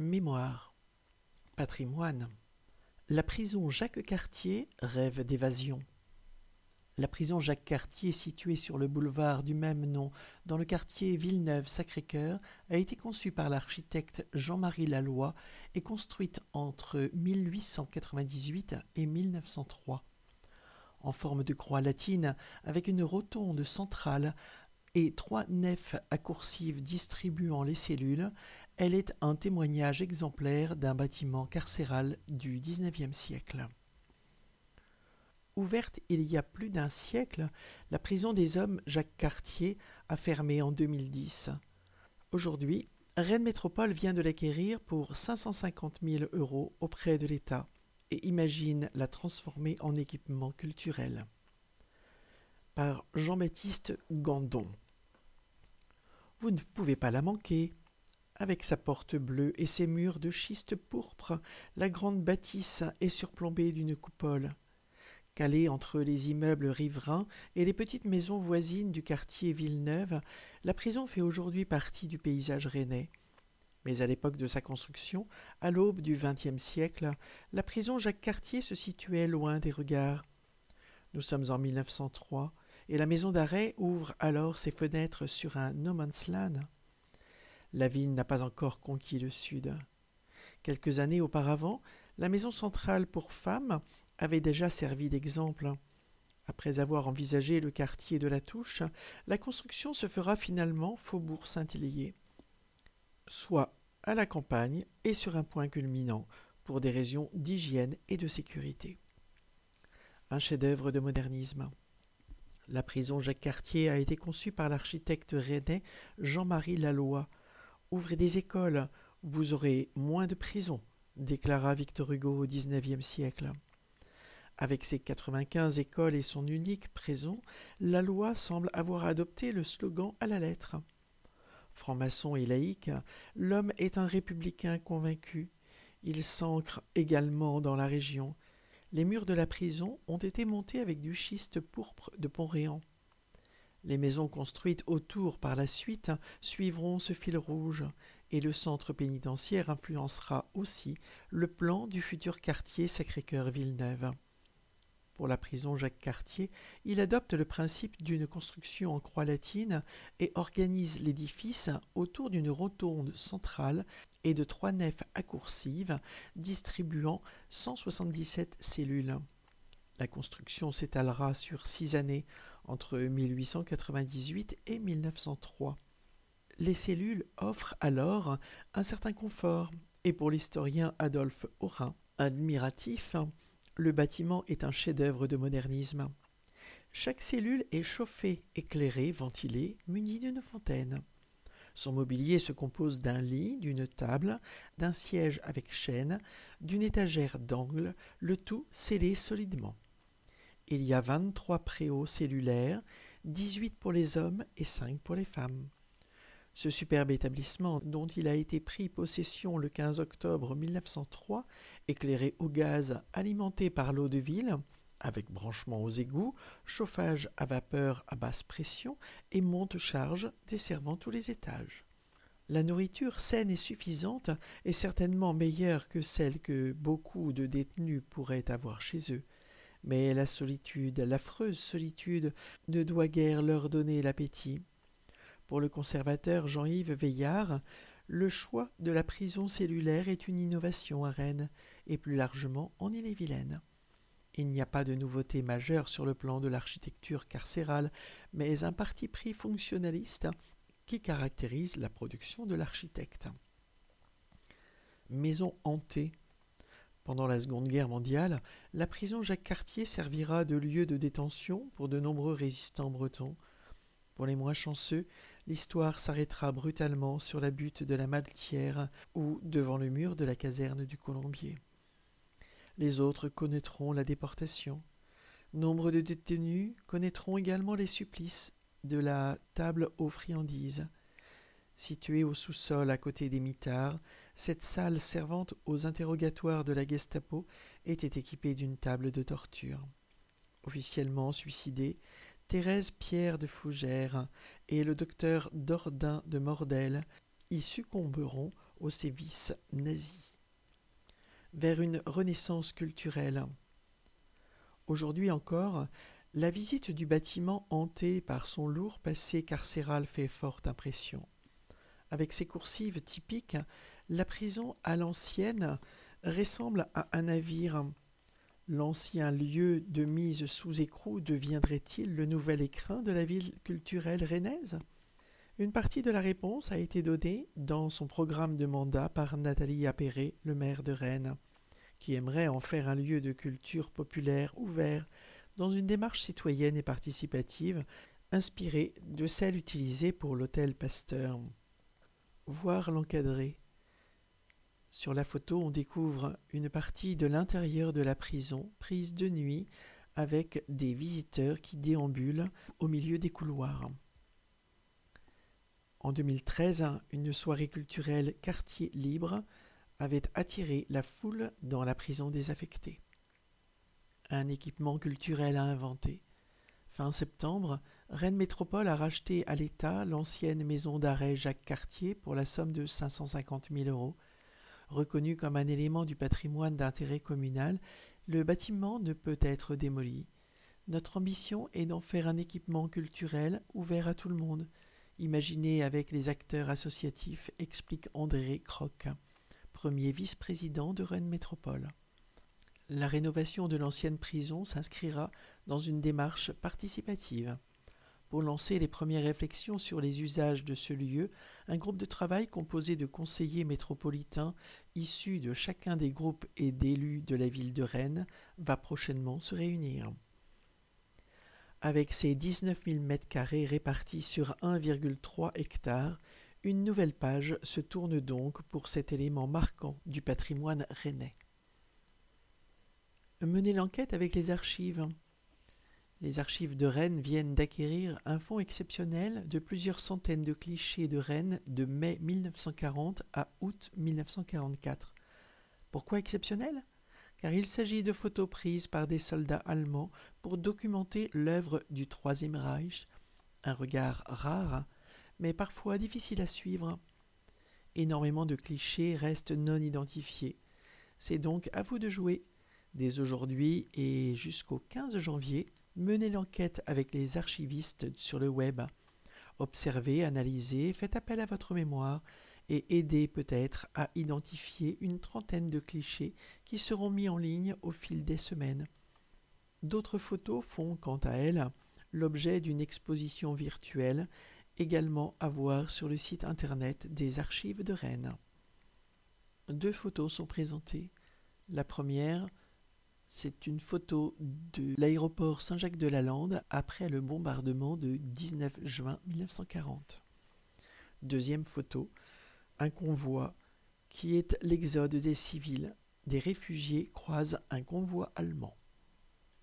Mémoire. Patrimoine. La prison Jacques Cartier rêve d'évasion. La prison Jacques Cartier, située sur le boulevard du même nom, dans le quartier Villeneuve-Sacré-Cœur, a été conçue par l'architecte Jean-Marie Laloy et construite entre 1898 et 1903. En forme de croix latine, avec une rotonde centrale et trois nefs accoursives distribuant les cellules, elle est un témoignage exemplaire d'un bâtiment carcéral du XIXe siècle. Ouverte il y a plus d'un siècle, la prison des hommes Jacques Cartier a fermé en 2010. Aujourd'hui, Rennes Métropole vient de l'acquérir pour 550 000 euros auprès de l'État et imagine la transformer en équipement culturel. Par Jean-Baptiste Gandon. Vous ne pouvez pas la manquer. Avec sa porte bleue et ses murs de schiste pourpre, la grande bâtisse est surplombée d'une coupole. Calée entre les immeubles riverains et les petites maisons voisines du quartier Villeneuve, la prison fait aujourd'hui partie du paysage rennais. Mais à l'époque de sa construction, à l'aube du XXe siècle, la prison Jacques Cartier se situait loin des regards. Nous sommes en 1903 et la maison d'arrêt ouvre alors ses fenêtres sur un no man's land. La ville n'a pas encore conquis le Sud. Quelques années auparavant, la maison centrale pour femmes avait déjà servi d'exemple. Après avoir envisagé le quartier de la Touche, la construction se fera finalement faubourg Saint-Hélier, soit à la campagne et sur un point culminant, pour des raisons d'hygiène et de sécurité. Un chef-d'œuvre de modernisme. La prison Jacques Cartier a été conçue par l'architecte rennais Jean-Marie Laloy, Ouvrez des écoles, vous aurez moins de prisons, déclara Victor Hugo au XIXe siècle. Avec ses 95 écoles et son unique prison, la loi semble avoir adopté le slogan à la lettre. Franc-maçon et laïque, l'homme est un républicain convaincu. Il s'ancre également dans la région. Les murs de la prison ont été montés avec du schiste pourpre de Pont-Réan. Les maisons construites autour par la suite suivront ce fil rouge, et le centre pénitentiaire influencera aussi le plan du futur quartier Sacré-Cœur-Villeneuve. Pour la prison Jacques Cartier, il adopte le principe d'une construction en croix latine et organise l'édifice autour d'une rotonde centrale et de trois nefs accoursives distribuant 177 cellules. La construction s'étalera sur six années entre 1898 et 1903. Les cellules offrent alors un certain confort, et pour l'historien Adolphe Aurin, admiratif, le bâtiment est un chef-d'œuvre de modernisme. Chaque cellule est chauffée, éclairée, ventilée, munie d'une fontaine. Son mobilier se compose d'un lit, d'une table, d'un siège avec chaîne, d'une étagère d'angle, le tout scellé solidement. Il y a 23 préaux cellulaires, 18 pour les hommes et 5 pour les femmes. Ce superbe établissement, dont il a été pris possession le 15 octobre 1903, éclairé au gaz, alimenté par l'eau de ville, avec branchement aux égouts, chauffage à vapeur à basse pression et monte-charge desservant tous les étages. La nourriture saine et suffisante est certainement meilleure que celle que beaucoup de détenus pourraient avoir chez eux. Mais la solitude, l'affreuse solitude, ne doit guère leur donner l'appétit. Pour le conservateur Jean-Yves Veillard, le choix de la prison cellulaire est une innovation à Rennes et plus largement en Ille-et-Vilaine. Il n'y a pas de nouveauté majeure sur le plan de l'architecture carcérale, mais un parti pris fonctionnaliste qui caractérise la production de l'architecte. Maison hantée pendant la Seconde Guerre mondiale, la prison Jacques Cartier servira de lieu de détention pour de nombreux résistants bretons. Pour les moins chanceux, l'histoire s'arrêtera brutalement sur la butte de la Maltière ou devant le mur de la caserne du Colombier. Les autres connaîtront la déportation. Nombre de détenus connaîtront également les supplices de la table aux friandises. Située au sous-sol à côté des mitards, cette salle servante aux interrogatoires de la Gestapo était équipée d'une table de torture. Officiellement suicidée, Thérèse Pierre de Fougères et le docteur Dordain de Mordel y succomberont aux sévices nazis. Vers une renaissance culturelle. Aujourd'hui encore, la visite du bâtiment hanté par son lourd passé carcéral fait forte impression. Avec ses coursives typiques, la prison à l'ancienne ressemble à un navire. L'ancien lieu de mise sous écrou deviendrait-il le nouvel écrin de la ville culturelle rennaise? Une partie de la réponse a été donnée dans son programme de mandat par Nathalie Appéré, le maire de Rennes, qui aimerait en faire un lieu de culture populaire ouvert dans une démarche citoyenne et participative inspirée de celle utilisée pour l'hôtel Pasteur. Voir l'encadrer sur la photo, on découvre une partie de l'intérieur de la prison, prise de nuit, avec des visiteurs qui déambulent au milieu des couloirs. En 2013, une soirée culturelle Quartier Libre avait attiré la foule dans la prison désaffectée. Un équipement culturel à inventer. Fin septembre, Rennes Métropole a racheté à l'État l'ancienne maison d'arrêt Jacques Cartier pour la somme de 550 000 euros Reconnu comme un élément du patrimoine d'intérêt communal, le bâtiment ne peut être démoli. Notre ambition est d'en faire un équipement culturel ouvert à tout le monde, imaginé avec les acteurs associatifs, explique André Croc, premier vice-président de Rennes Métropole. La rénovation de l'ancienne prison s'inscrira dans une démarche participative. Pour lancer les premières réflexions sur les usages de ce lieu, un groupe de travail composé de conseillers métropolitains issus de chacun des groupes et d'élus de la ville de Rennes va prochainement se réunir. Avec ses 19 000 mètres carrés répartis sur 1,3 hectares, une nouvelle page se tourne donc pour cet élément marquant du patrimoine rennais. Mener l'enquête avec les archives. Les archives de Rennes viennent d'acquérir un fonds exceptionnel de plusieurs centaines de clichés de Rennes de mai 1940 à août 1944. Pourquoi exceptionnel? Car il s'agit de photos prises par des soldats allemands pour documenter l'œuvre du Troisième Reich, un regard rare, mais parfois difficile à suivre. Énormément de clichés restent non identifiés. C'est donc à vous de jouer. Dès aujourd'hui et jusqu'au 15 janvier, Menez l'enquête avec les archivistes sur le web. Observez, analysez, faites appel à votre mémoire et aidez peut-être à identifier une trentaine de clichés qui seront mis en ligne au fil des semaines. D'autres photos font, quant à elles, l'objet d'une exposition virtuelle, également à voir sur le site internet des archives de Rennes. Deux photos sont présentées. La première, c'est une photo de l'aéroport Saint-Jacques-de-la-Lande après le bombardement de 19 juin 1940. Deuxième photo, un convoi qui est l'exode des civils. Des réfugiés croisent un convoi allemand.